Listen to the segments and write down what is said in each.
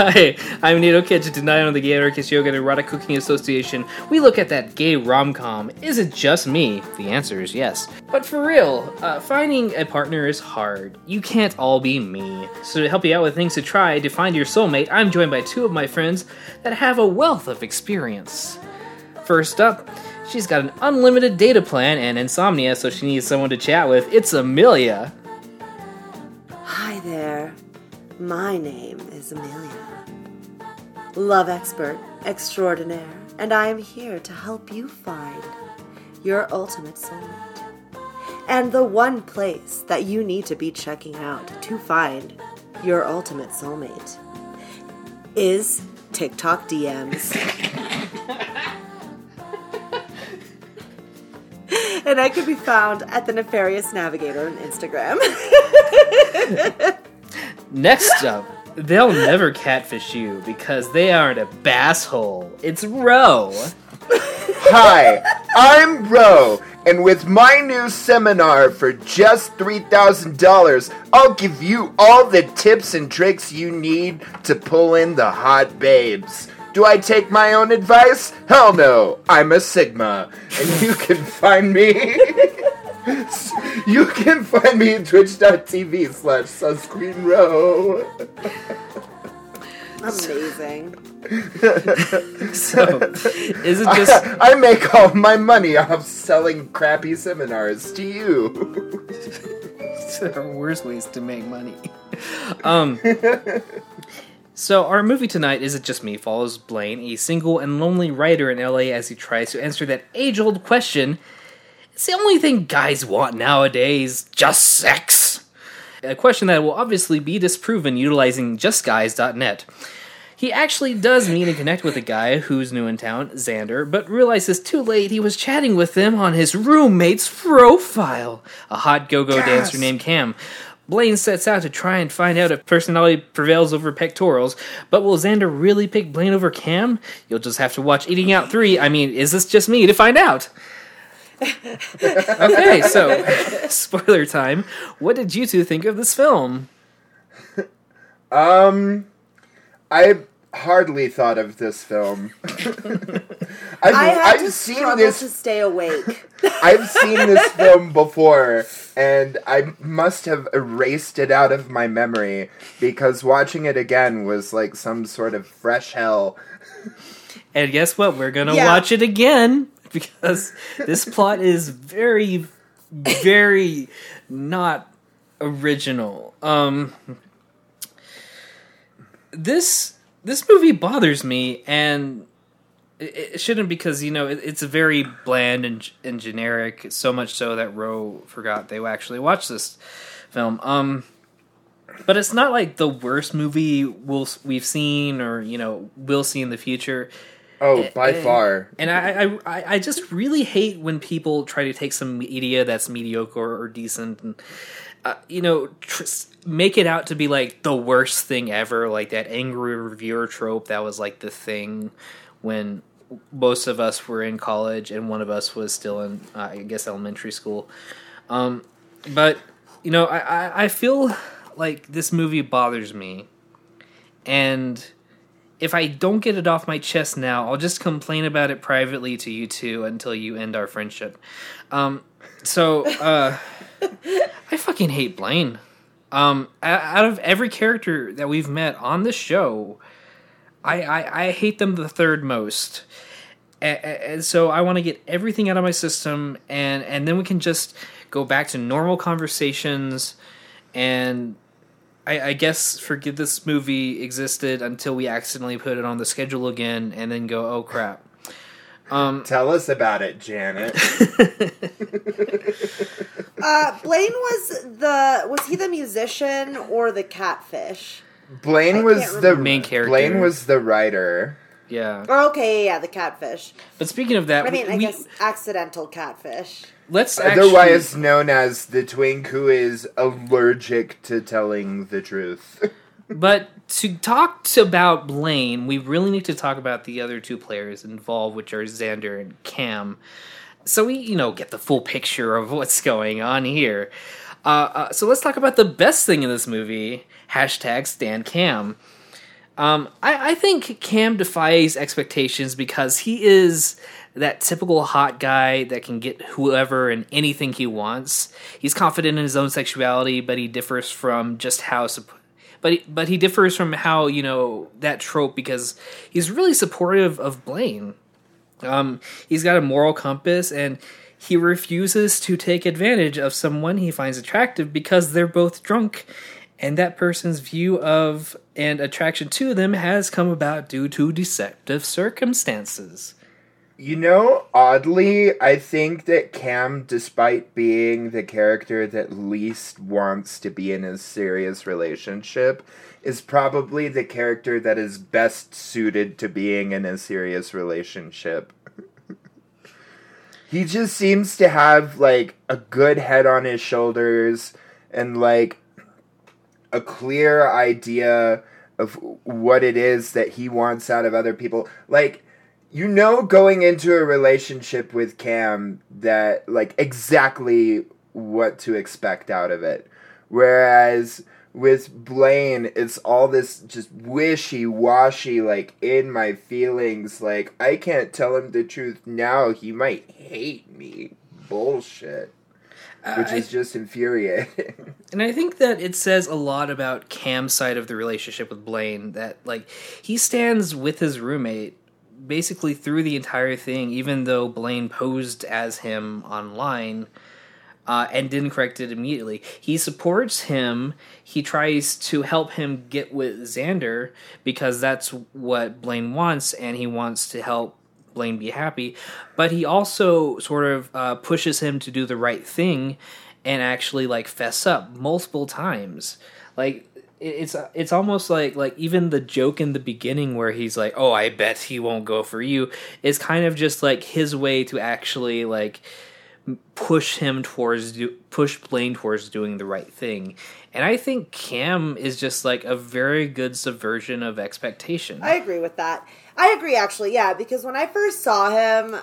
Hi, I'm Nato Kitchen. Tonight on the Gay Anarchist Yoga and Erotic Cooking Association, we look at that gay rom com. Is it just me? The answer is yes. But for real, uh, finding a partner is hard. You can't all be me. So, to help you out with things to try to find your soulmate, I'm joined by two of my friends that have a wealth of experience. First up, she's got an unlimited data plan and insomnia, so she needs someone to chat with. It's Amelia. Hi there. My name is Amelia. Love expert extraordinaire, and I am here to help you find your ultimate soulmate. And the one place that you need to be checking out to find your ultimate soulmate is TikTok DMs. and I could be found at the Nefarious Navigator on Instagram. Next up, they'll never catfish you because they aren't a basshole. It's Row. Hi, I'm Row, and with my new seminar for just $3,000, I'll give you all the tips and tricks you need to pull in the hot babes. Do I take my own advice? Hell no, I'm a Sigma, and you can find me. you can find me at twitch.tv slash susqueenrow. Amazing. So, is it just I make all my money off selling crappy seminars to you. there are worse ways to make money? Um. So our movie tonight is it just me follows Blaine, a single and lonely writer in LA, as he tries to answer that age-old question: It's the only thing guys want nowadays, just sex. A question that will obviously be disproven utilizing justguys.net. He actually does meet and connect with a guy who's new in town, Xander, but realizes too late he was chatting with them on his roommate's profile, a hot go-go dancer named Cam. Blaine sets out to try and find out if personality prevails over pectorals, but will Xander really pick Blaine over Cam? You'll just have to watch Eating Out 3. I mean, is this just me to find out? okay, so spoiler time. What did you two think of this film? Um, I hardly thought of this film. I've, I had I've to seen struggle this. to stay awake. I've seen this film before, and I must have erased it out of my memory because watching it again was like some sort of fresh hell. And guess what? We're gonna Yeah. watch it again because this plot is very, very not original. Um, this this movie bothers me, and it, it shouldn't because you know it, it's very bland and, and generic. So much so that Row forgot they actually watched this film. Um, but it's not like the worst movie we'll we've seen or you know we'll see in the future. Oh, by And- far. And I, I, I, I just really hate when people try to take some media that's mediocre or decent and, uh, you know, tr- make it out to be like the worst thing ever, like that angry reviewer trope that was like the thing when most of us were in college and one of us was still in, uh, I guess, elementary school. Um, but you know, I, I, I feel like this movie bothers me, and if I don't get it off my chest now, I'll just complain about it privately to you two until you end our friendship. Um, so uh, I fucking hate Blaine. Um, out of every character that we've met on this show, I I, I hate them the third most. And so I want to get everything out of my system, and and then we can just go back to normal conversations and I, I guess forget this movie existed until we accidentally put it on the schedule again, and then go, oh crap. Tell us about it, Janet. Uh, Blaine was the was he the musician or the catfish? Blaine was the. Main character. Blaine was the writer. Yeah, Oh, okay, yeah, the catfish. but speaking of that, I mean, we, I we- guess accidental catfish. Let's actually, Otherwise known as the twink who is allergic to telling the truth. But to talk about Blaine, we really need to talk about the other two players involved, which are Xander and Cam. So we, you know, get the full picture of what's going on here. Uh, uh, so let's talk about the best thing in this movie. Hashtag Stan Cam. Um, I, I think Cam defies expectations because he is that typical hot guy that can get whoever and anything he wants. He's confident in his own sexuality, but he differs from just how. But he, but he differs from how you know that trope because he's really supportive of Blaine. Um, he's got a moral compass and he refuses to take advantage of someone he finds attractive because they're both drunk and that person's view of and attraction to them has come about due to deceptive circumstances. You know, oddly, I think that Cam, despite being the character that least wants to be in a serious relationship, is probably the character that is best suited to being in a serious relationship. he just seems to have, like, a good head on his shoulders and, like, a clear idea of what it is that he wants out of other people. Like, you know going into a relationship with Cam that like exactly what to expect out of it. Whereas with Blaine, it's all this just wishy washy, like in my feelings, like I can't tell him the truth now, he might hate me. Bullshit. Uh, Which I- is just infuriating. And I think that it says a lot about Cam's side of the relationship with Blaine that like he stands with his roommate basically through the entire thing, even though Blaine posed as him online uh, and didn't correct it immediately. He supports him. He tries to help him get with Xander because that's what Blaine wants, and he wants to help Blaine be happy. But he also sort of uh, pushes him to do the right thing and actually like fess up multiple times. Like it's it's almost like like even the joke in the beginning where he's like, "Oh, I bet he won't go for you," is kind of just like his way to actually like push him towards do, push Blaine towards doing the right thing. And I think Cam is just like a very good subversion of expectation. I agree with that. I agree, actually, yeah, because when I first saw him,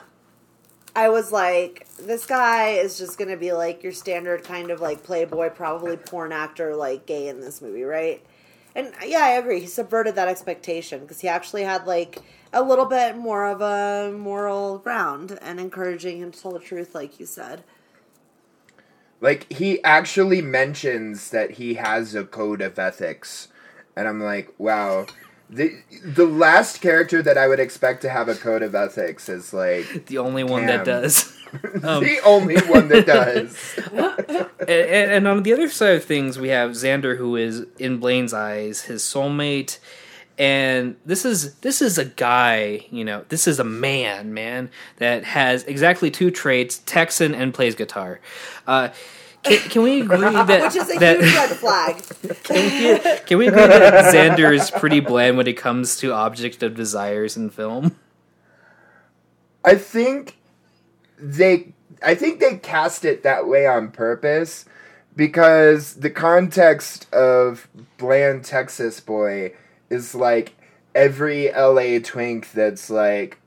I was like, this guy is just to be like your standard kind of like playboy, probably porn actor, like gay in this movie, right? And yeah, I agree. He subverted that expectation because he actually had like a little bit more of a moral ground and encouraging him to tell the truth, like you said. Like he actually mentions that he has a code of ethics, and I'm like, wow. The the last character that I would expect to have a code of ethics is like the only one that does. Um, the only one that does. and, and on the other side of things, we have Xander, who is in Blaine's eyes his soulmate, and this is this is a guy, you know, this is a man, man that has exactly two traits: Texan and plays guitar. Uh, can, can we agree that Which is a that, huge red flag. can, we, can we agree that Xander is pretty bland when it comes to object of desires in film? I think they I think they cast it that way on purpose because the context of Bland Texas Boy is like every LA twink that's like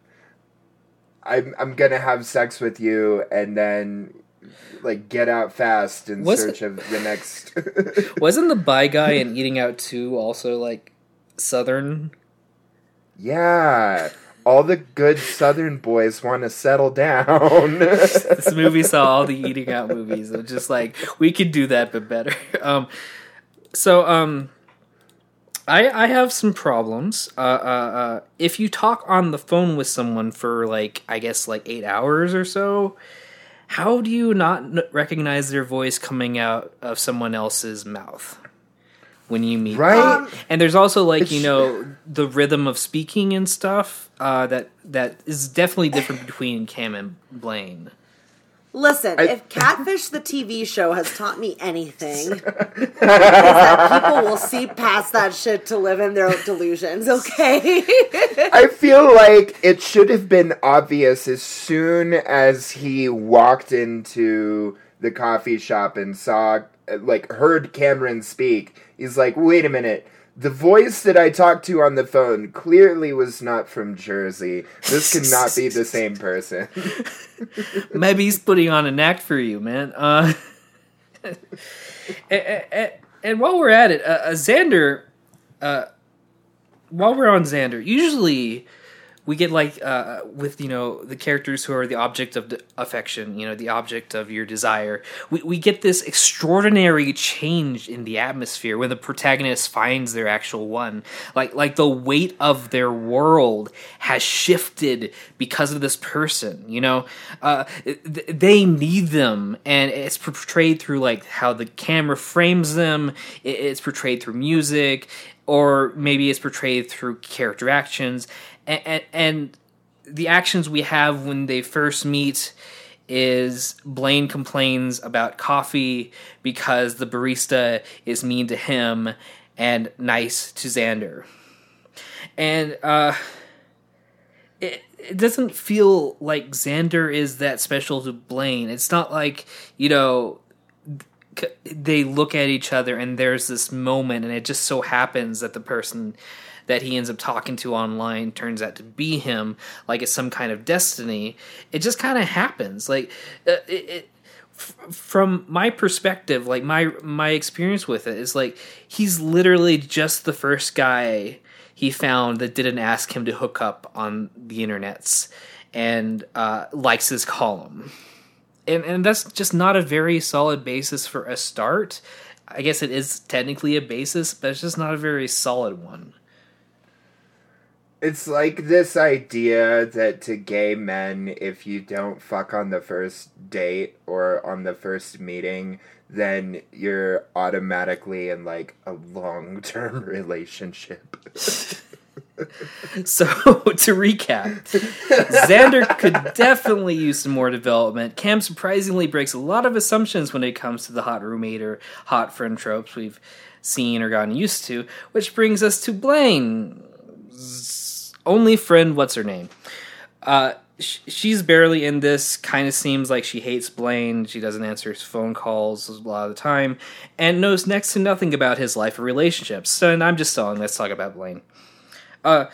I'm I'm gonna have sex with you and then like get out fast in Was search of the next Wasn't the bi guy in Eating Out Two also like Southern? Yeah. All the good southern boys want to settle down. this movie saw all the eating out movies. It's just like we could do that but better. Um, so um, I I have some problems. Uh, uh, uh, if you talk on the phone with someone for like I guess like eight hours or so, how do you not recognize their voice coming out of someone else's mouth? When you meet, Right. Um, and there's also like you know the rhythm of speaking and stuff uh, that that is definitely different between Cam and Blaine. Listen, I- if Catfish the TV show has taught me anything, is that people will see past that shit to live in their delusions, okay? I feel like it should have been obvious as soon as he walked into the coffee shop and saw, like, heard Cameron speak. He's like, wait a minute. The voice that I talked to on the phone clearly was not from Jersey. This cannot be the same person. Maybe he's putting on an act for you, man. Uh, and, and, and while we're at it, uh, uh, Xander, uh, while we're on Xander, usually we get like uh, with you know the characters who are the object of affection, you know, the object of your desire. We we get this extraordinary change in the atmosphere when the protagonist finds their actual one. Like like the weight of their world has shifted because of this person. You know, uh, th- they need them, and it's portrayed through like how the camera frames them. It's portrayed through music or maybe it's portrayed through character actions and, and, and the actions we have when they first meet is Blaine complains about coffee because the barista is mean to him and nice to Xander. And uh it, it doesn't feel like Xander is that special to Blaine. It's not like, you know, they look at each other and there's this moment and it just so happens that the person that he ends up talking to online turns out to be him like it's some kind of destiny. It just kind of happens. Like uh, it, it f- from my perspective like my my experience with it is like he's literally just the first guy he found that didn't ask him to hook up on the internets and uh, likes his column and and that's just not a very solid basis for a start. I guess it is technically a basis, but it's just not a very solid one. It's like this idea that to gay men, if you don't fuck on the first date or on the first meeting, then you're automatically in like a long term relationship. So to recap, Xander could definitely use some more development. Cam surprisingly breaks a lot of assumptions when it comes to the hot roommate or hot friend tropes we've seen or gotten used to, which brings us to Blaine's only friend. What's her name? Uh, sh- she's barely in this. Kind of seems like she hates Blaine. She doesn't answer his phone calls a lot of the time, and knows next to nothing about his life or relationships. So, and I'm just stalling. Let's talk about Blaine. Uh,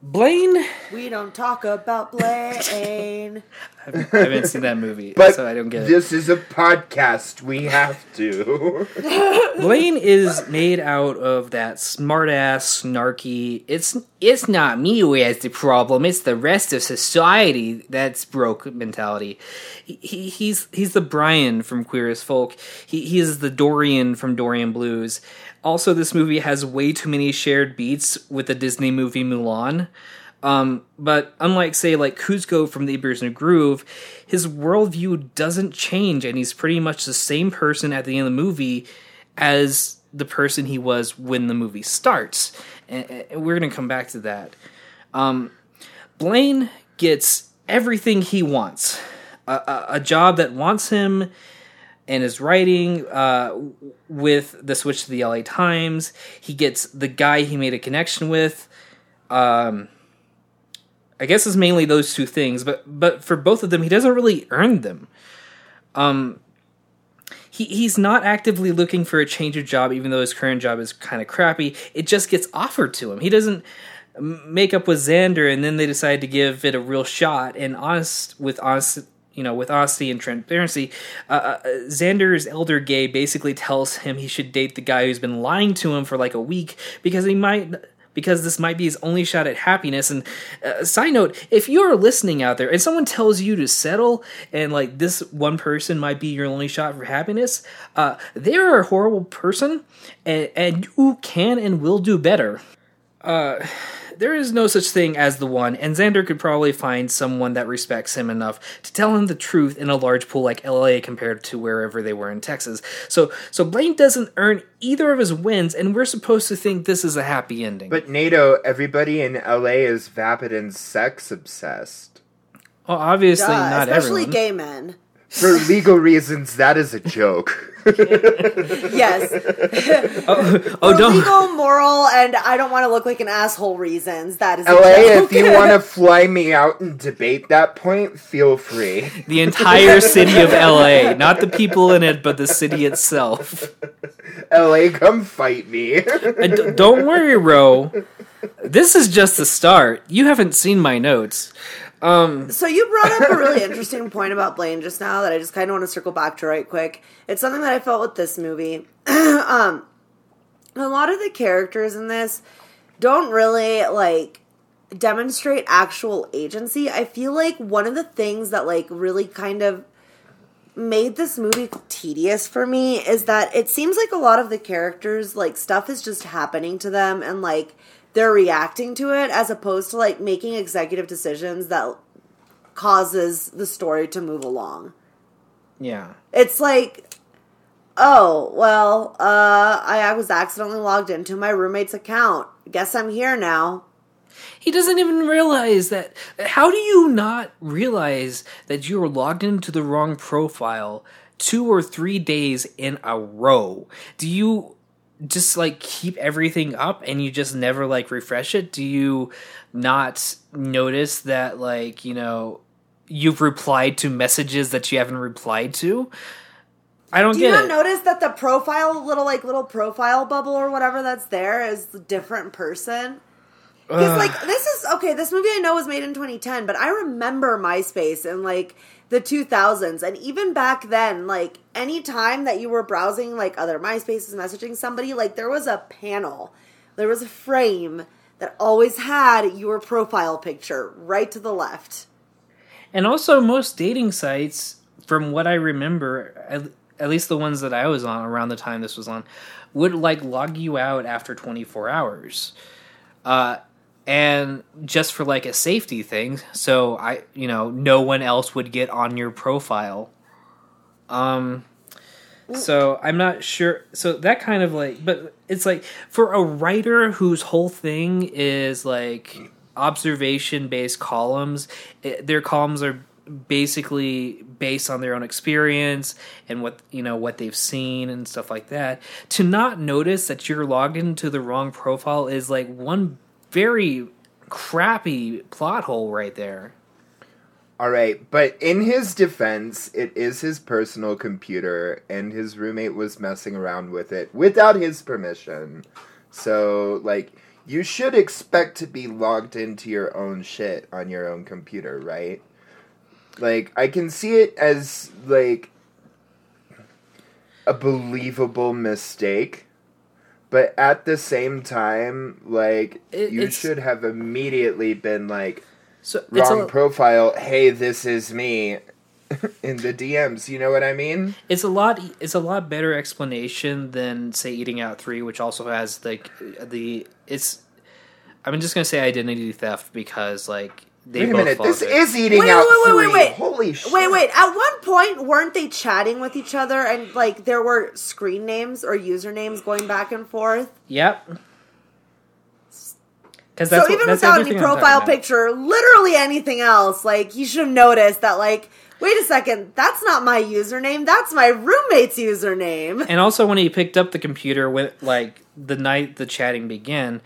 Blaine. We don't talk about Blaine. I haven't seen that movie, But so I don't get it. this is a podcast. We have to. Blaine is made out of that smartass, snarky. It's it's not me who has the problem. It's the rest of society that's broke mentality. He, he he's he's the Brian from Queer as Folk. He he is the Dorian from Dorian Blues. Also, this movie has way too many shared beats with the Disney movie Mulan. Um, but unlike, say, like Kuzco from The in a Groove, his worldview doesn't change, and he's pretty much the same person at the end of the movie as the person he was when the movie starts. And, and we're going to come back to that. Um, Blaine gets everything he wants a, a, a job that wants him and his writing uh, with the switch to the LA Times. He gets the guy he made a connection with. Um, I guess it's mainly those two things, but but for both of them, he doesn't really earn them. Um, he he's not actively looking for a change of job, even though his current job is kind of crappy. It just gets offered to him. He doesn't make up with Xander, and then they decide to give it a real shot. And honest with honest, you know, with honesty and transparency, uh, uh, Xander's elder gay basically tells him he should date the guy who's been lying to him for like a week because he might because this might be his only shot at happiness. And uh, side note, if you're listening out there and someone tells you to settle and like this one person might be your only shot for happiness, uh, they're a horrible person and, and you can and will do better. Uh, there is no such thing as the one, and Xander could probably find someone that respects him enough to tell him the truth in a large pool like LA compared to wherever they were in Texas. So, so Blaine doesn't earn either of his wins, and we're supposed to think this is a happy ending. But Nato, everybody in LA is vapid and sex obsessed. well, obviously Duh, not especially everyone. gay men. For legal reasons, that is a joke. Yes. oh, oh For don't. legal, moral, and I don't want to look like an asshole reasons. That is a LA, joke. if you want to fly me out and debate that point, feel free. The entire city of LA, not the people in it, but the city itself. LA, come fight me. And d- don't worry, Row. This is just the start. You haven't seen my notes. So you brought up a really interesting point about Blaine just now that I just kind of want to circle back to right quick. It's something that I felt with this movie. um, a lot of the characters in this, don't really like demonstrate actual agency. I feel like one of the things that like really kind of made this movie tedious for me is that it seems like a lot of the characters like stuff is just happening to them and like they're reacting to it as opposed to like making executive decisions that causes the story to move along. Yeah. It's like oh, well, uh I, I was accidentally logged into my roommate's account. Guess I'm here now. He doesn't even realize that. How do you not realize that you were logged into the wrong profile two or three days in a row? Do you just like keep everything up and you just never like refresh it? Do you not notice that like, you know, you've replied to messages that you haven't replied to? I don't Do get you not it. notice that the profile little like little profile bubble or whatever that's there is a different person? Because like this is okay. This movie I know was made in 2010, but I remember MySpace and like the 2000s, and even back then, like any time that you were browsing like other MySpaces, messaging somebody, like there was a panel, there was a frame that always had your profile picture right to the left. And also, most dating sites, from what I remember, at, at least the ones that I was on around the time this was on, would like log you out after 24 hours. Uh, and just for like a safety thing, so I, you know, no one else would get on your profile. Um, so I'm not sure. So that kind of like, but it's like for a writer whose whole thing is like observation based columns, it, their columns are basically based on their own experience and what you know what they've seen and stuff like that to not notice that you're logged into the wrong profile is like one very crappy plot hole right there All right, but in his defense, it is his personal computer, and his roommate was messing around with it without his permission. So, like, you should expect to be logged into your own shit on your own computer, right? Like, I can see it as, like, a believable mistake. But at the same time, like, It- you should have immediately been like, so wrong a, profile. Hey, this is me in the DMs. You know what I mean? it's a lot it's a lot better explanation than say eating out 3 which also has like the it's i'm just going to say identity theft because like they Wait a minute. This into- is eating Wait, out wait, wait, wait, three. wait. Holy shit! Wait, wait. At one point, weren't they chatting with each other and like there were screen names or usernames going back and forth? Yep. Because so even without any profile picture, literally anything else, like you should have noticed that. Like, wait a second, that's not my username. That's my roommate's username. And also, when he picked up the computer, with like the night the chatting began,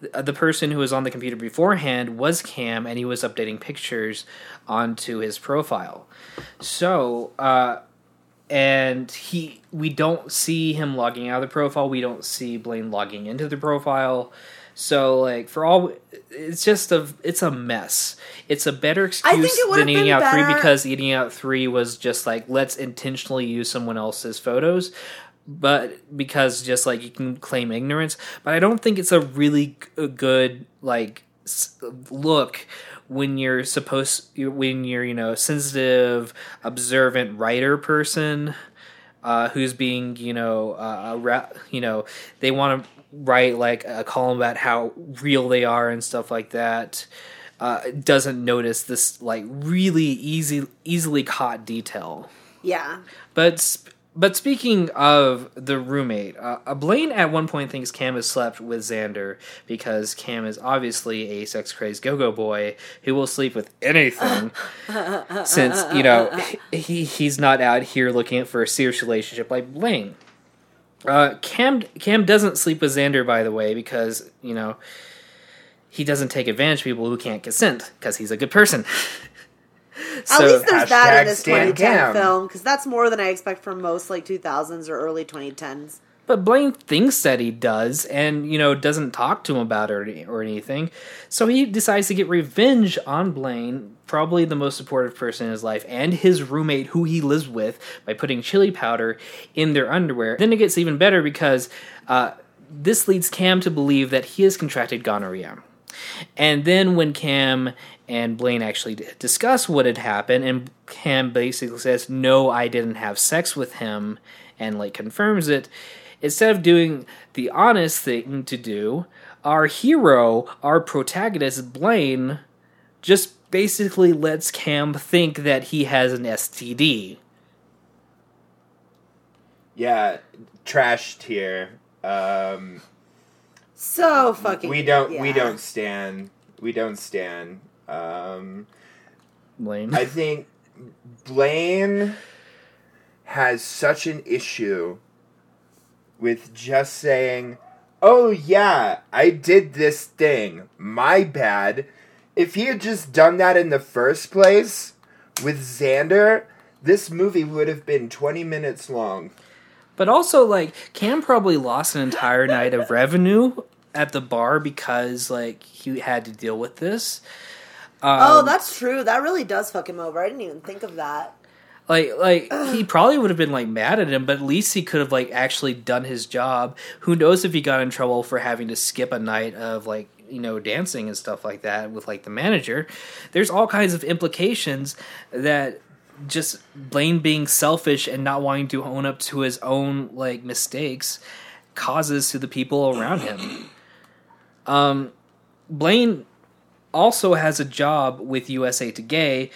the, person who was on the computer beforehand was Cam, and he was updating pictures onto his profile. So, uh, and he, we don't see him logging out of the profile. We don't see Blaine logging into the profile. So, like for all, it's just a, it's a mess. It's a better excuse think it would've than eating out three because eating out three was just like let's intentionally use someone else's photos but because just like you can claim ignorance but i don't think it's a really g- good like s- look when you're supposed when you're you know sensitive observant writer person uh, who's being you know uh, a ra- you know they want to write like a column about how real they are and stuff like that uh, doesn't notice this like really easy easily caught detail Yeah. but sp- but speaking of the roommate, uh, uh, Blaine at one point thinks Cam has slept with Xander because Cam is obviously a sex crazed go go boy who will sleep with anything. since you know he he's not out here looking for a serious relationship like Blaine. Uh, Cam Cam doesn't sleep with Xander, by the way, because you know he doesn't take advantage of people who can't consent because he's a good person. At least there's that in this 2010 Cam. film because that's more than I expect from most like 2000s or early 2010s. But Blaine thinks that he does, and you know doesn't talk to him about it or, or anything. So he decides to get revenge on Blaine, probably the most supportive person in his life, and his roommate, who he lives with, by putting chili powder in their underwear. Then it gets even better because uh, this leads Cam to believe that he has contracted gonorrhea. And then when Cam and Blaine actually discuss what had happened, and Cam basically says, "No, I didn't have sex with him," and like confirms it. Instead of doing the honest thing to do, our hero, our protagonist Blaine, just basically lets Cam think that he has an STD. Yeah, trashed here. Um, So fucking. we don't we don't stand we don't stand. Um, Blaine. I think Blaine has such an issue with just saying, "Oh yeah, I did this thing. My bad." If he had just done that in the first place with Xander, this movie would have been 20 minutes long. But also, like, Cam probably lost an entire night of revenue at the bar because, like, he had to deal with this. Um, Oh, that's true. That really does fuck him over. I didn't even think of that. Like, like he probably would have been like mad at him, but at least he could have like actually done his job. Who knows if he got in trouble for having to skip a night of like you know dancing and stuff like that with like the manager. There's all kinds of implications that just Blaine being selfish and not wanting to own up to his own like mistakes causes to the people around him. Um, Blaine also has a job with USA Today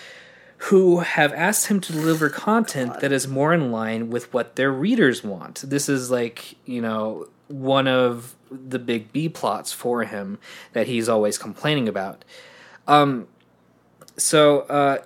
who have asked him to deliver content that is more in line with what their readers want. This is like, you know, one of the big B plots for him that he's always complaining about. Um so uh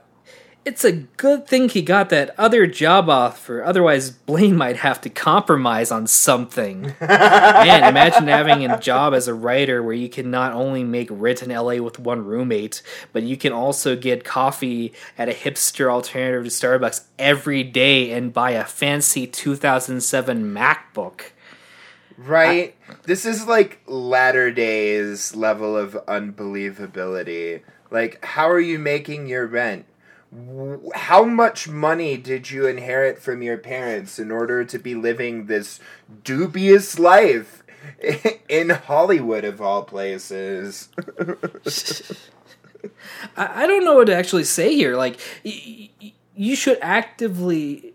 it's a good thing he got that other job offer. Otherwise, Blaine might have to compromise on something. Man, imagine having a job as a writer where you can not only make rent in LA with one roommate, but you can also get coffee at a hipster alternative to Starbucks every day and buy a fancy 2007 MacBook. Right? this is like latter days level of unbelievability. Like, how are you making your rent? How much money did you inherit from your parents in order to be living this dubious life in Hollywood, of all places? I, don't know what to actually say here. Like, you should actively.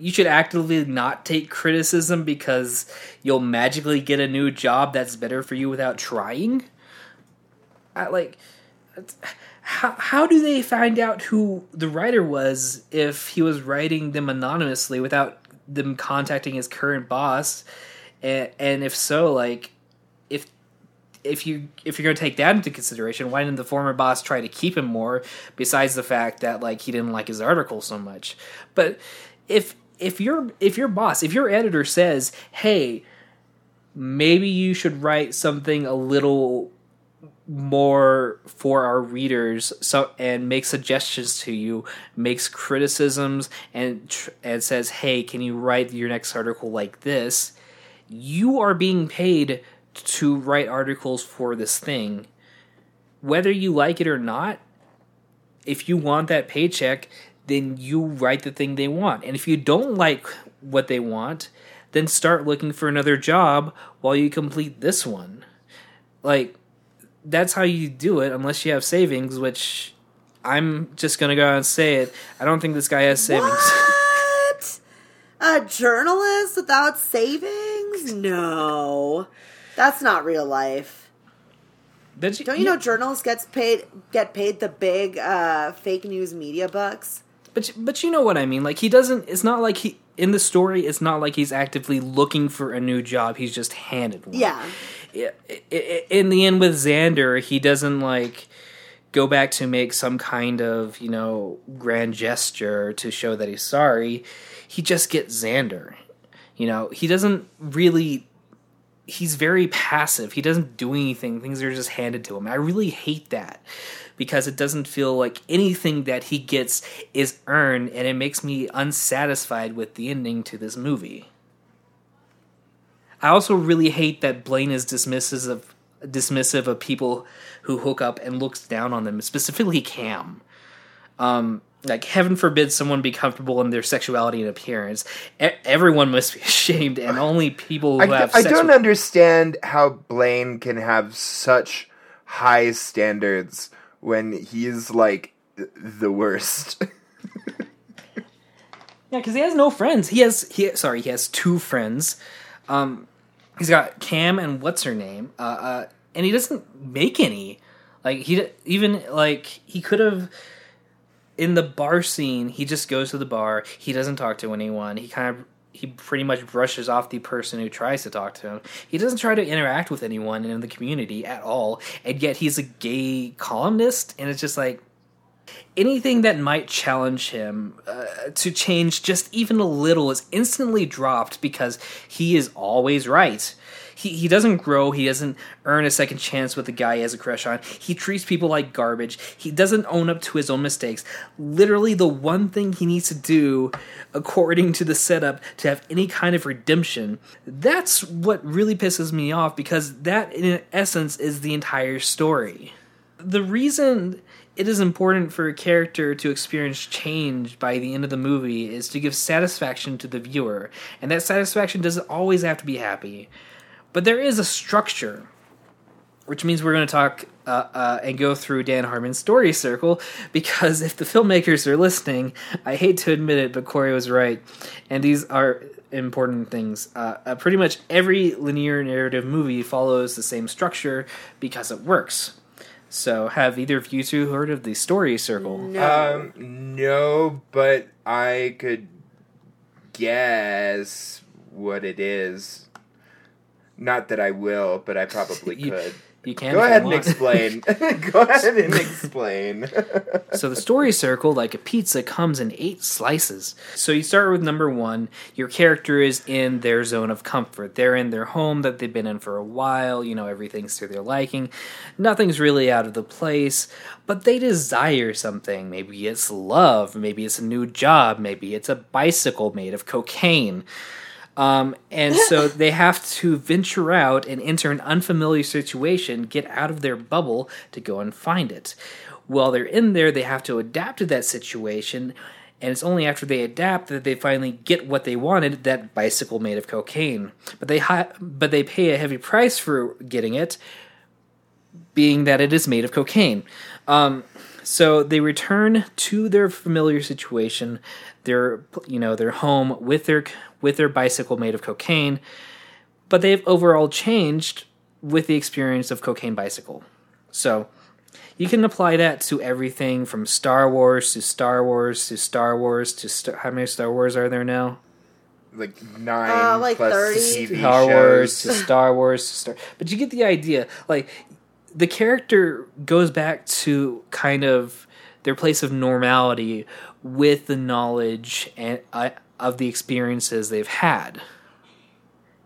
You, should actively not take criticism because you'll magically get a new job that's better for you without trying. I, like, how how do they find out who the writer was if he was writing them anonymously without them contacting his current boss? And, and if so, like, if if you if you're going to take that into consideration, why didn't the former boss try to keep him more? Besides the fact that like he didn't like his article so much, but if if your if your boss if your editor says, "Hey, maybe you should write something a little more for our readers so and make suggestions to you makes criticisms and tr- and says hey can you write your next article like this? You are being paid to write articles for this thing. Whether you like it or not if you want that paycheck then you write the thing they want. And if you don't like what they want then start looking for another job while you complete this one. Like that's how you do it unless you have savings which i'm just gonna go out and say it i don't think this guy has savings What? A journalist without savings? No. That's not real life. Don't you, Don't you know journalists gets paid get paid the big uh, fake news media bucks? But but you know what I mean. Like he doesn't. It's not like he in the story. It's not like he's actively looking for a new job. He's just handed one. Yeah. In the end, with Xander, he doesn't like go back to make some kind of you know grand gesture to show that he's sorry. He just gets Xander. You know, he doesn't really. He's very passive. He doesn't do anything. Things are just handed to him. I really hate that because it doesn't feel like anything that he gets is earned, and it makes me unsatisfied with the ending to this movie. I also really hate that Blaine is dismissive of dismissive of people who hook up and looks down on them, specifically Cam. Um, like heaven forbid someone be comfortable in their sexuality and appearance. E- everyone must be ashamed, and only people who I, have. I don't with- understand how Blaine can have such high standards when he's like the worst. Yeah, because he has no friends. He has he sorry, he has two friends. Um, he's got Cam and what's her name, uh, uh, and he doesn't make any. Like he even like he could have in the bar scene. He just goes to the bar. He doesn't talk to anyone. He kind of he pretty much brushes off the person who tries to talk to him. He doesn't try to interact with anyone in the community at all, and yet he's a gay columnist, and it's just like anything that might challenge him uh, to change just even a little is instantly dropped because he is always right. He, he doesn't grow. He doesn't earn a second chance with the guy he has a crush on. He treats people like garbage. He doesn't own up to his own mistakes. Literally, the one thing he needs to do, according to the setup, to have any kind of redemption, that's what really pisses me off because that, in essence, is the entire story the reason it is important for a character to experience change by the end of the movie is to give satisfaction to the viewer, and that satisfaction doesn't always have to be happy. But there is a structure, which means we're going to talk uh, uh, and go through Dan Harmon's story circle because if the filmmakers are listening, I hate to admit it, but Corey was right, and these are important things. Uh, uh, pretty much every linear narrative movie follows the same structure because it works. So, have either of you two heard of the story circle? No. Um, no, but I could guess what it is. Not that I will, but I probably You- could. You can Go ahead and explain. Go ahead and explain. So the story circle, like a pizza, comes in eight slices. So you start with number one. Your character is in their zone of comfort. They're in their home that they've been in for a while. You know, everything's to their liking. Nothing's really out of the place, but they desire something. Maybe it's love. Maybe it's a new job. Maybe it's a bicycle made of cocaine. Um, and so they have to venture out and enter an unfamiliar situation, get out of their bubble to go and find it. While they're in there, they have to adapt to that situation, and it's only after they adapt that they finally get what they wanted that bicycle made of cocaine. But they hi- but they pay a heavy price for getting it, being that it is made of cocaine. Um, so they return to their familiar situation, their you know their home with their with their bicycle made of cocaine, but they've overall changed with the experience of cocaine bicycle. So you can apply that to everything from Star Wars to Star Wars to Star Wars to Star- how many Star Wars are there now? like nine Uh, like plus 30. TV Star Wars to. Star Wars to Star. But you get the idea. Like the character goes back to kind of their place of normality with the knowledge and uh, of the experiences they've had.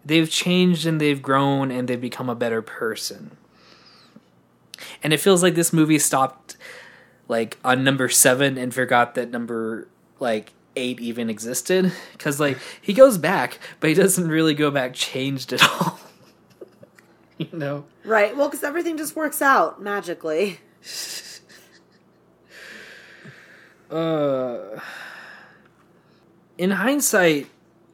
They've changed and they've grown and they've become a better person. And it feels like this movie stopped like on number 7 and forgot that number like 8 even existed cuz like he goes back but he doesn't really go back changed at all. you know. Right. Well, because everything just works out magically. Uh, in hindsight,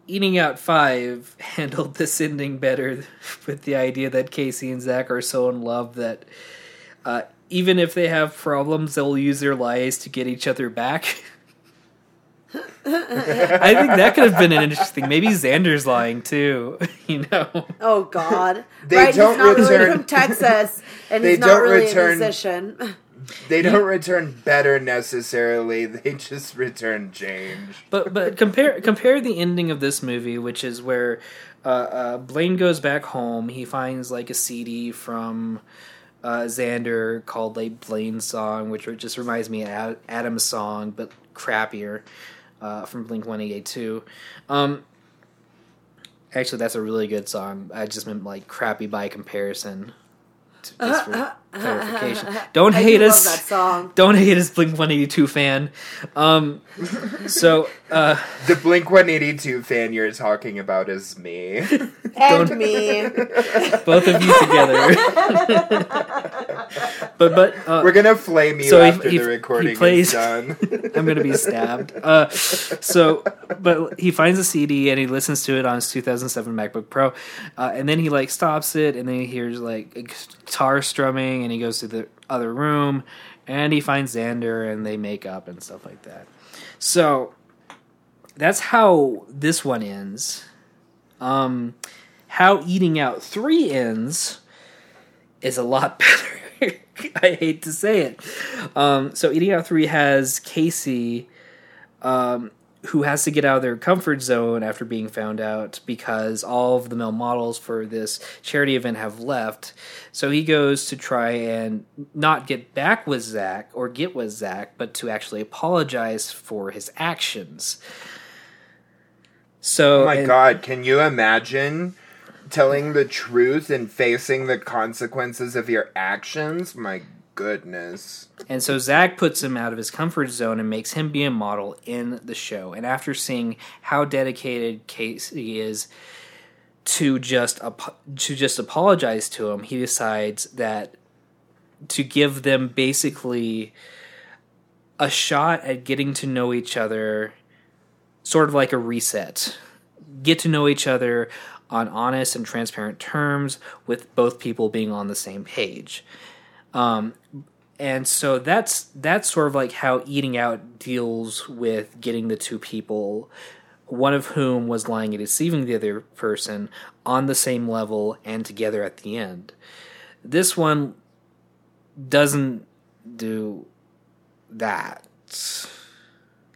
Eating Out 5 handled this ending better with the idea that Casey and Zach are so in love that uh, even if they have problems, they'll use their lies to get each other back. I think that could have been an interesting. Maybe Xander's lying too. You know. Oh God! They right, don't he's not really return- from Texas, and They he's not don't really return- a musician. They don't return better necessarily. They just return change. But but compare compare the ending of this movie, which is where uh, uh, Blaine goes back home. He finds like a CD from uh, Xander called like Blaine's song, which just reminds me of Adam's song, but crappier uh, from Blink One Eight Eight Two. Um, actually, that's a really good song. I just meant like crappy by comparison. To, just for clarification. Don't I hate do us. Love that song. Don't hate us, Blink One Eighty Two fan. Um, so uh, The Blink 182 fan you're talking about is me. And Don't- me. both of you together. but but uh, We're gonna flame you So after he- the recording plays- is done. I'm gonna be stabbed. Uh, so, but he finds a CD and he listens to it on his 2007 MacBook Pro, uh, and then he like stops it and then he hears like guitar strumming and he goes to the other room and he finds Xander and they make up and stuff like that. So that's how this one ends. Um, how eating out three ends is a lot better. I hate to say it. Um, so eating out three has Casey, um, who has to get out of their comfort zone after being found out because all of the male models for this charity event have left. So he goes to try and not get back with Zach or get with Zach, but to actually apologize for his actions. So Oh my and- god, can you imagine telling the truth and facing the consequences of your actions? My goodness. And so Zach puts him out of his comfort zone and makes him be a model in the show. And after seeing how dedicated Casey is to just to just apologize to him, he decides that to give them basically a shot at getting to know each other, sort of like a reset. Get to know each other on honest and transparent terms, with both people being on the same page. Um, and so that's that's sort of like how eating out deals with getting the two people one of whom was lying and deceiving the other person on the same level and together at the end. This one doesn't do that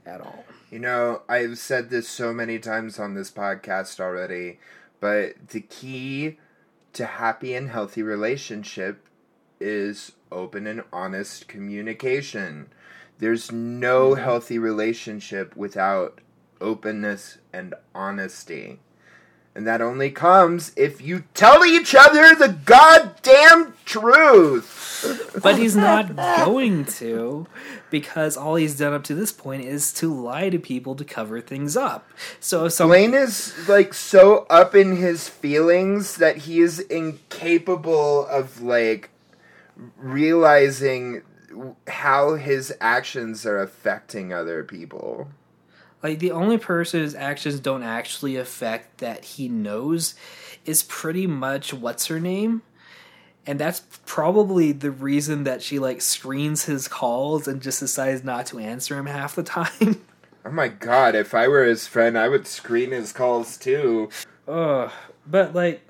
at all. You know, I've said this so many times on this podcast already, but the key to happy and healthy relationship is open and honest communication. There's no mm-hmm. healthy relationship without openness and honesty. And that only comes if you tell each other the goddamn truth. but he's not going to because all he's done up to this point is to lie to people to cover things up so if Blaine is like so up in his feelings that he is incapable of like realizing how his actions are affecting other people. Like the only person whose actions don't actually affect that he knows is pretty much what's her name. And that's probably the reason that she like screens his calls and just decides not to answer him half the time. Oh my god, if I were his friend, I would screen his calls too. Ugh. But like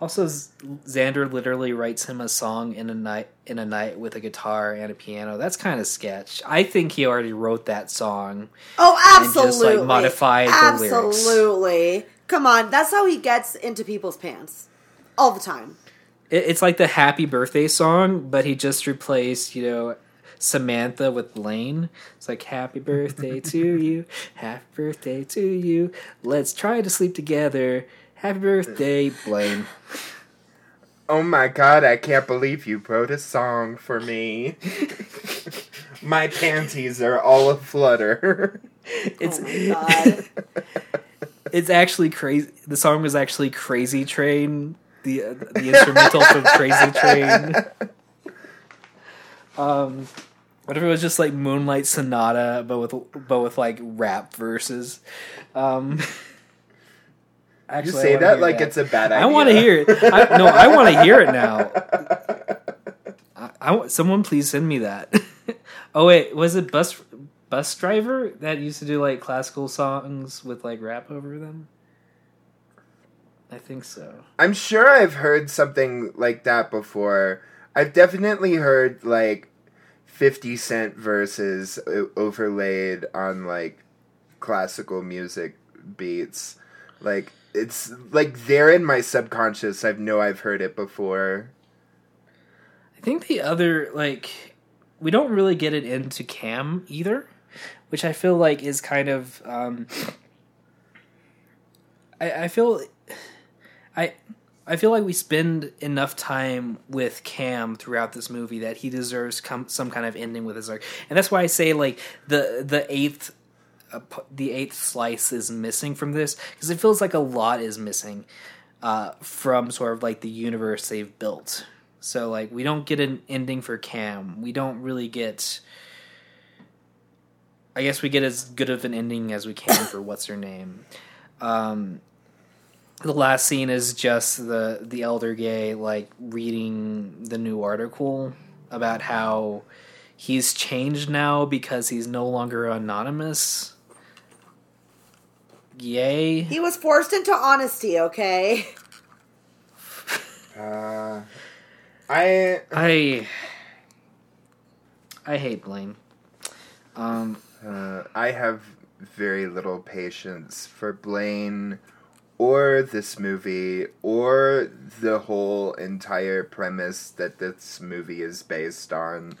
also Xander literally writes him a song in a night in a night with a guitar and a piano. That's kind of sketch. I think he already wrote that song. Oh, And just, absolutely. like, lyrics. Absolutely. Come on, that's how he gets into people's pants all the time. It, it's like the happy birthday song, but he just replaced, you know, Samantha with Lane. It's like happy birthday to you, happy birthday to you. Let's try to sleep together. Happy birthday, Blaine. Oh my god, I can't believe you wrote a song for me. my panties are all aflutter. It's Oh it's actually crazy. The song was actually Crazy Train, the uh, the instrumental from Crazy Train. Um, what if it was just like Moonlight Sonata, but with but with like rap verses? Um, actually, I say wanna that hear like it's a bad idea. I want to hear it. I, no, I want to hear it now. I, I want- someone please send me that. oh wait, was it bus Busdriver that used to do like classical songs with like rap over them? I think so. I'm sure I've heard something like that before. I've definitely heard like 50 Cent verses uh, overlaid on like classical music beats. Like it's like there in my subconscious. I know I've heard it before. I think the other like we don't really get it into Cam either, which I feel like is kind of um I, I feel I I feel like we spend enough time with Cam throughout this movie that he deserves com- some kind of ending with his arc, and that's why I say like the the eighth p- the eighth slice is missing from this because it feels like a lot is missing uh, from sort of like the universe they've built. So like we don't get an ending for Cam. We don't really get. I guess we get as good of an ending as we can for what's her name. Um, the last scene is just the the elder gay like reading the new article about how he's changed now because he's no longer anonymous. Yay. He was forced into honesty, okay? Uh, I I I hate Blaine. Um uh, I have very little patience for Blaine or this movie or the whole entire premise that this movie is based on.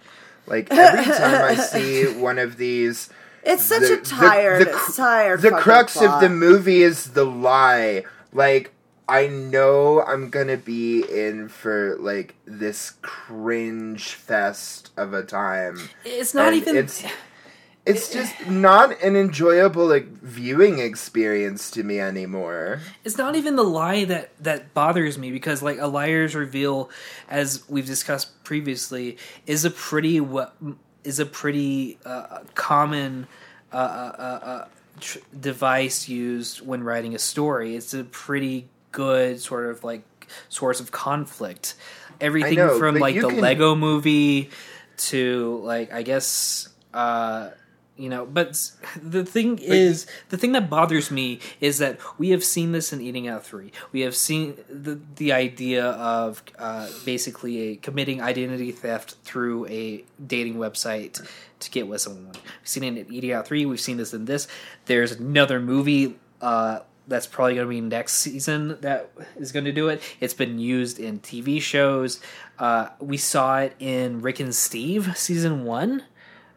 Like every time I see one of these It's such the- a tired, the, the, cr- tired. the fucking crux of the movie is the lie. Like i know i'm gonna be in for like this cringe fest of a time. It's not And even it's it's just not an enjoyable like viewing experience to me anymore. It's not even the lie that that bothers me because like a liar's reveal as we've discussed previously is a pretty what is a pretty uh, common uh, uh, uh, uh, tr- device used when writing a story. It's a pretty good sort of like source of conflict. Everything know, from like the can- lego movie to like i guess uh you know but the thing is the thing that bothers me is that we have seen this in eating out 3 we have seen the the idea of uh, basically a committing identity theft through a dating website to get with someone we've seen it in eating out 3 we've seen this in this there's another movie uh, that's probably going to be next season that is going to do it. It's been used in TV shows. Uh, we saw it in Rick and Steve season one.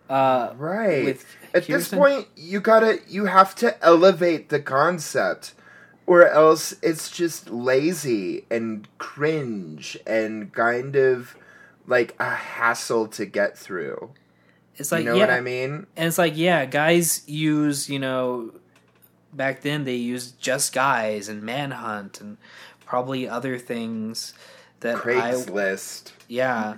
Uh, right. with at this point you gotta you have to elevate the concept or else it's just lazy and cringe and kind of like a hassle to get through. It's like you know yeah, what i mean? And it's like yeah, guys use you know back then they used just guys and manhunt and probably other things that I craigslist yeah.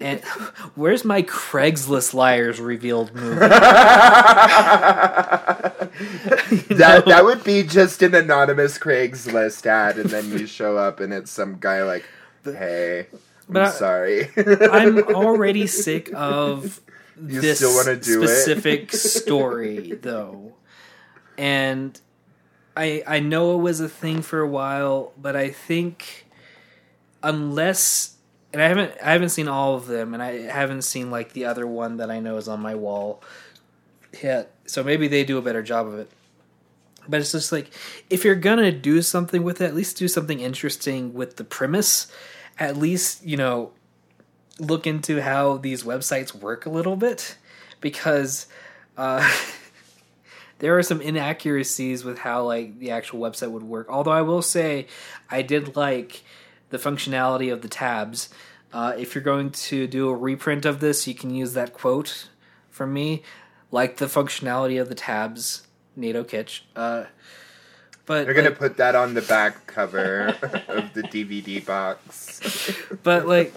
And where's my Craigslist liars revealed movie? that that would be just an anonymous Craigslist ad, and then you show up and it's some guy like, "Hey, I'm I- sorry." I'm already sick of You this still wanna do it? specific story, though, and I I know it was a thing for a while, but I think unless and I haven't I haven't seen all of them, and I haven't seen like the other one that I know is on my wall yet. So maybe they do a better job of it. But it's just like if you're gonna do something with it, at least do something interesting with the premise. At least you know look into how these websites work a little bit because uh, there are some inaccuracies with how like the actual website would work. Although I will say I did like the functionality of the tabs. Uh, if you're going to do a reprint of this, you can use that quote from me, like the functionality of the tabs, Nato Kitsch. Uh, but They're gonna put that on the back cover of the DVD box. but like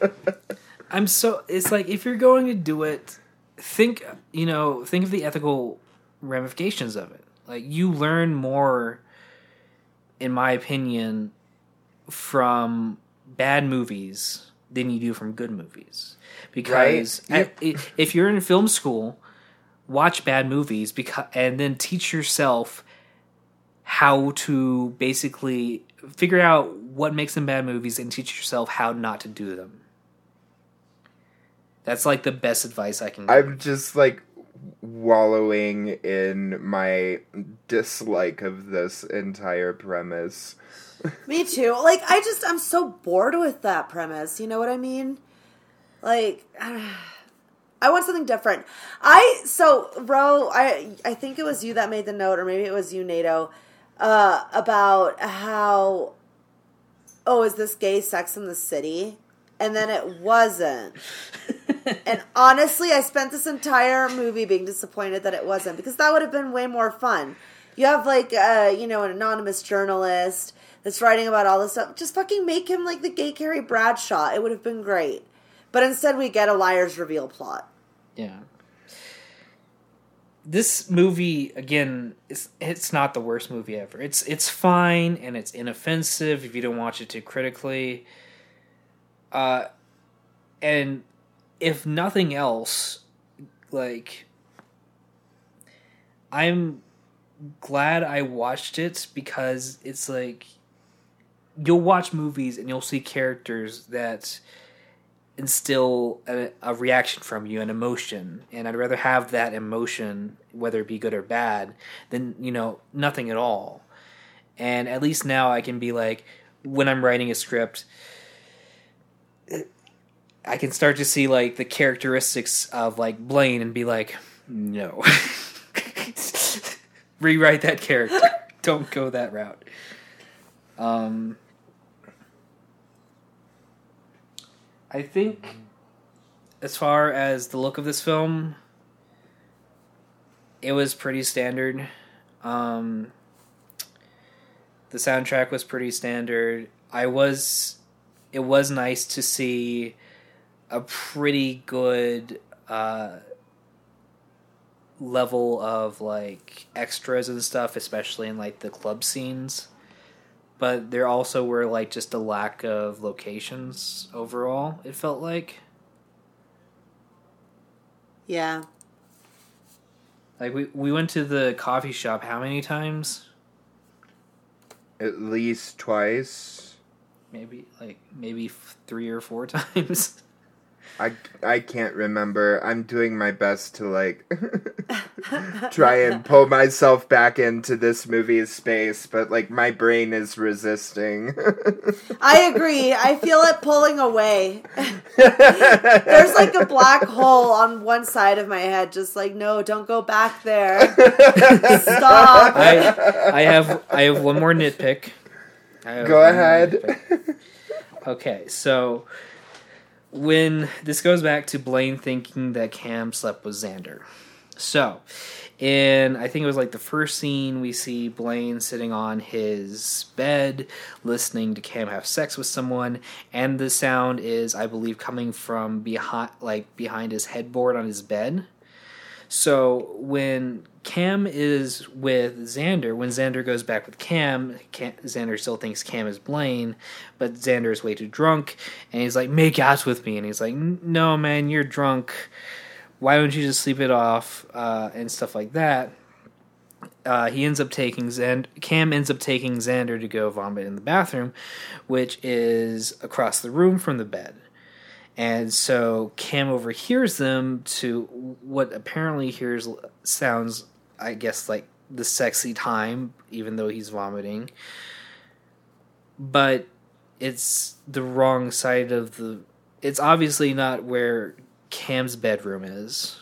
i'm so it's like if you're going to do it think you know think of the ethical ramifications of it like you learn more in my opinion from bad movies than you do from good movies because Right. at- if you're in film school watch bad movies because and then teach yourself how to basically figure out what makes them bad movies and teach yourself how not to do them. That's like the best advice I can give. I'm just like wallowing in my dislike of this entire premise. Me too. Like I just I'm so bored with that premise. You know what I mean? Like I want something different. I so Row, I I think it was you that made the note, or maybe it was you, Nato, uh, about how oh, is this gay Sex in the City? And then it wasn't. and honestly, I spent this entire movie being disappointed that it wasn't because that would have been way more fun. You have like, uh, you know, an anonymous journalist that's writing about all this stuff. Just fucking make him like the gay Carrie Bradshaw. It would have been great. But instead, we get a liar's reveal plot. Yeah. This movie again, it's it's not the worst movie ever. It's it's fine and it's inoffensive if you don't watch it too critically. Uh, and if nothing else, like I'm glad I watched it because it's like you'll watch movies and you'll see characters that instill a, a, reaction from you, an emotion, and I'd rather have that emotion, whether it be good or bad, than you know nothing at all. And at least now I can be like, when I'm writing a script, I can start to see like the characteristics of like Blaine and be like, no, rewrite that character. Don't go that route. Um, I think, as far as the look of this film, it was pretty standard. Um, the soundtrack was pretty standard. I was, it was nice to see a pretty good uh, level of like extras and stuff, especially in like the club scenes but there also were like just a lack of locations overall it felt like. Yeah. Like we we went to the coffee shop how many times? At least twice. Maybe like maybe three or four times I, I can't remember. I'm doing my best to like try and pull myself back into this movie's space, but like my brain is resisting. I agree. I feel it pulling away. There's like a black hole on one side of my head, just like no, don't go back there. Stop. I I have I have one more nitpick. Go ahead. Okay, so when this goes back to Blaine thinking that Cam slept with Xander. So, in I think it was like the first scene, we see Blaine sitting on his bed listening to Cam have sex with someone, and the sound is, I believe, coming from behind, like behind his headboard on his bed. So when Cam is with Xander, when Xander goes back with Cam, Cam, Xander still thinks Cam is Blaine, but Xander is way too drunk, and he's like, "Make out with me," and he's like, "No, man, you're drunk. Why don't you just sleep it off?" Uh, and stuff like that. Uh, he ends up taking Xander. Cam ends up taking Xander to go vomit in the bathroom, which is across the room from the bed. And so Cam overhears them to what apparently hears sounds, I guess, like the sexy time, even though he's vomiting. But it's the wrong side of the. It's obviously not where Cam's bedroom is.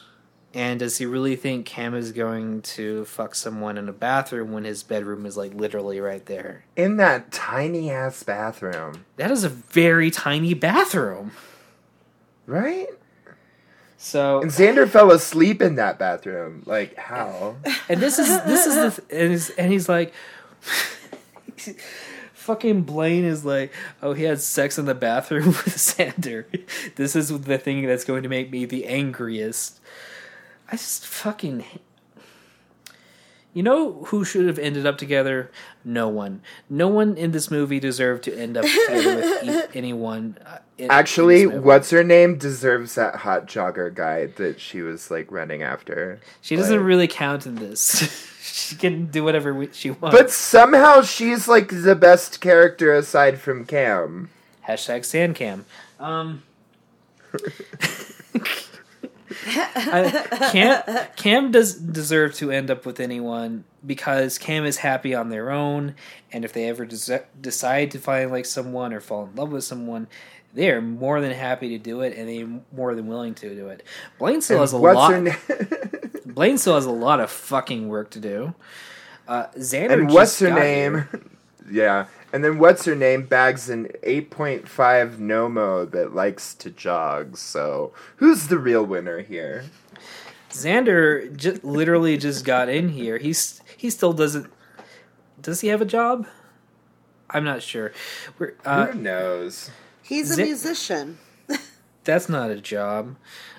And does he really think Cam is going to fuck someone in a bathroom when his bedroom is like literally right there? In that tiny ass bathroom. That is a very tiny bathroom. Right? So and Xander fell asleep in that bathroom. Like how? And this is this is the th- and, he's, and he's like, fucking Blaine is like, oh, he had sex in the bathroom with Xander. This is the thing that's going to make me the angriest. I just fucking. You know who should have ended up together? No one. No one in this movie deserved to end up together with e- anyone. Uh, in, Actually, in what's her name deserves that hot jogger guy that she was like running after. She doesn't like, really count in this. she can do whatever she wants. But somehow she's like the best character aside from Cam. Hashtag Sandcam. Um. I, Cam Cam does deserve to end up with anyone because Cam is happy on their own, and if they ever des- decide to find like someone or fall in love with someone, they are more than happy to do it, and they're more than willing to do it. Blaine still And has a what's lot. na- Blaine still has a lot of fucking work to do. Uh, Xander and what's her name? yeah. And then what's her name bags an 8.5 Nomo that likes to jog. So who's the real winner here? Xander j- literally just got in here. He's he still doesn't. Does he have a job? I'm not sure. We're, uh, Who knows? He's a musician. that's not a job.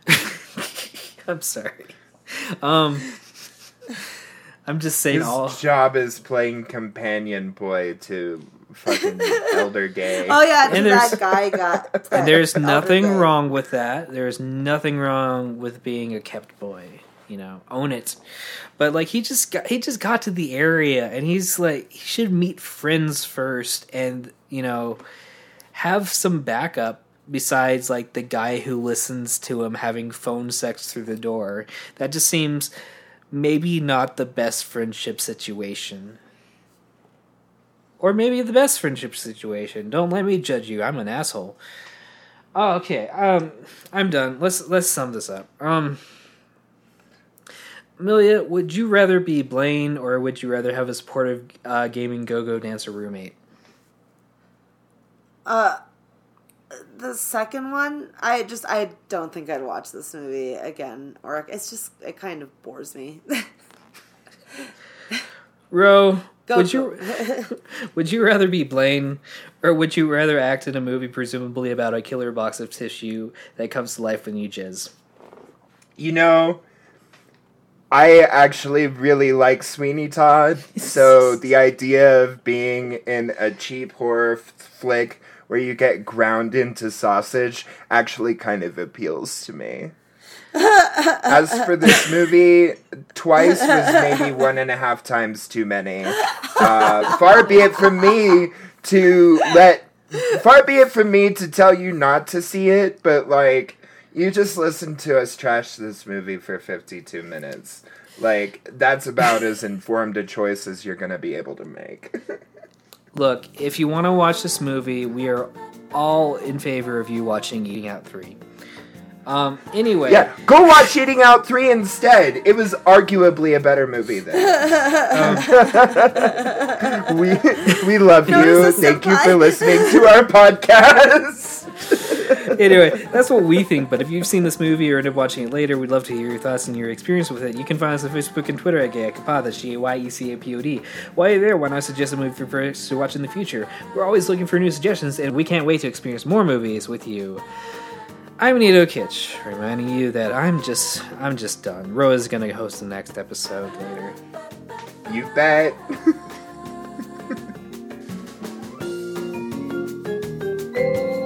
I'm sorry. Um, I'm just saying His all. job is playing companion boy to fucking Elder Gay. Oh yeah, And that guy got. And there's nothing Gay. wrong with that. There's nothing wrong with being a kept boy. You know, own it. But like he just got he just got to the area and he's like he should meet friends first and you know have some backup besides like the guy who listens to him having phone sex through the door. That just seems maybe not the best friendship situation. Or maybe the best friendship situation. Don't let me judge you. I'm an asshole. Oh, okay. Um, I'm done. Let's let's sum this up. Um, Amelia, would you rather be Blaine or would you rather have a supportive uh, gaming go-go dancer roommate? Uh, the second one, I just I don't think I'd watch this movie again, or it's just it kind of bores me. Row, Go would you would you rather be Blaine or would you rather act in a movie presumably about a killer box of tissue that comes to life when you jizz? You know, I actually really like Sweeney Todd, so the idea of being in a cheap horror f- flick where you get ground into sausage actually kind of appeals to me. As for this movie, twice was maybe one and a half times too many. Uh, far be it from me to let. Far be it from me to tell you not to see it, but like, you just listened to us trash this movie for 52 minutes. Like, that's about as informed a choice as you're gonna be able to make. Look, if you want to watch this movie, we are all in favor of you watching Eating Out 3. Um, anyway. yeah, go watch Eating Out 3 instead. It was arguably a better movie than. we, we love you. Notice the Thank you for listening to our podcast. anyway, that's what we think. But if you've seen this movie or ended up watching it later, we'd love to hear your thoughts and your experience with it. You can find us on Facebook and Twitter at GAYECAPod. That's G-A-Y-E-C-A-P-O-D. While you're there, why not suggest a movie for us to watch in the future? We're always looking for new suggestions, and we can't wait to experience more movies with you. I'm Nato Kitch, reminding you that I'm just I'm just done. Row is gonna host the next episode later. You bet.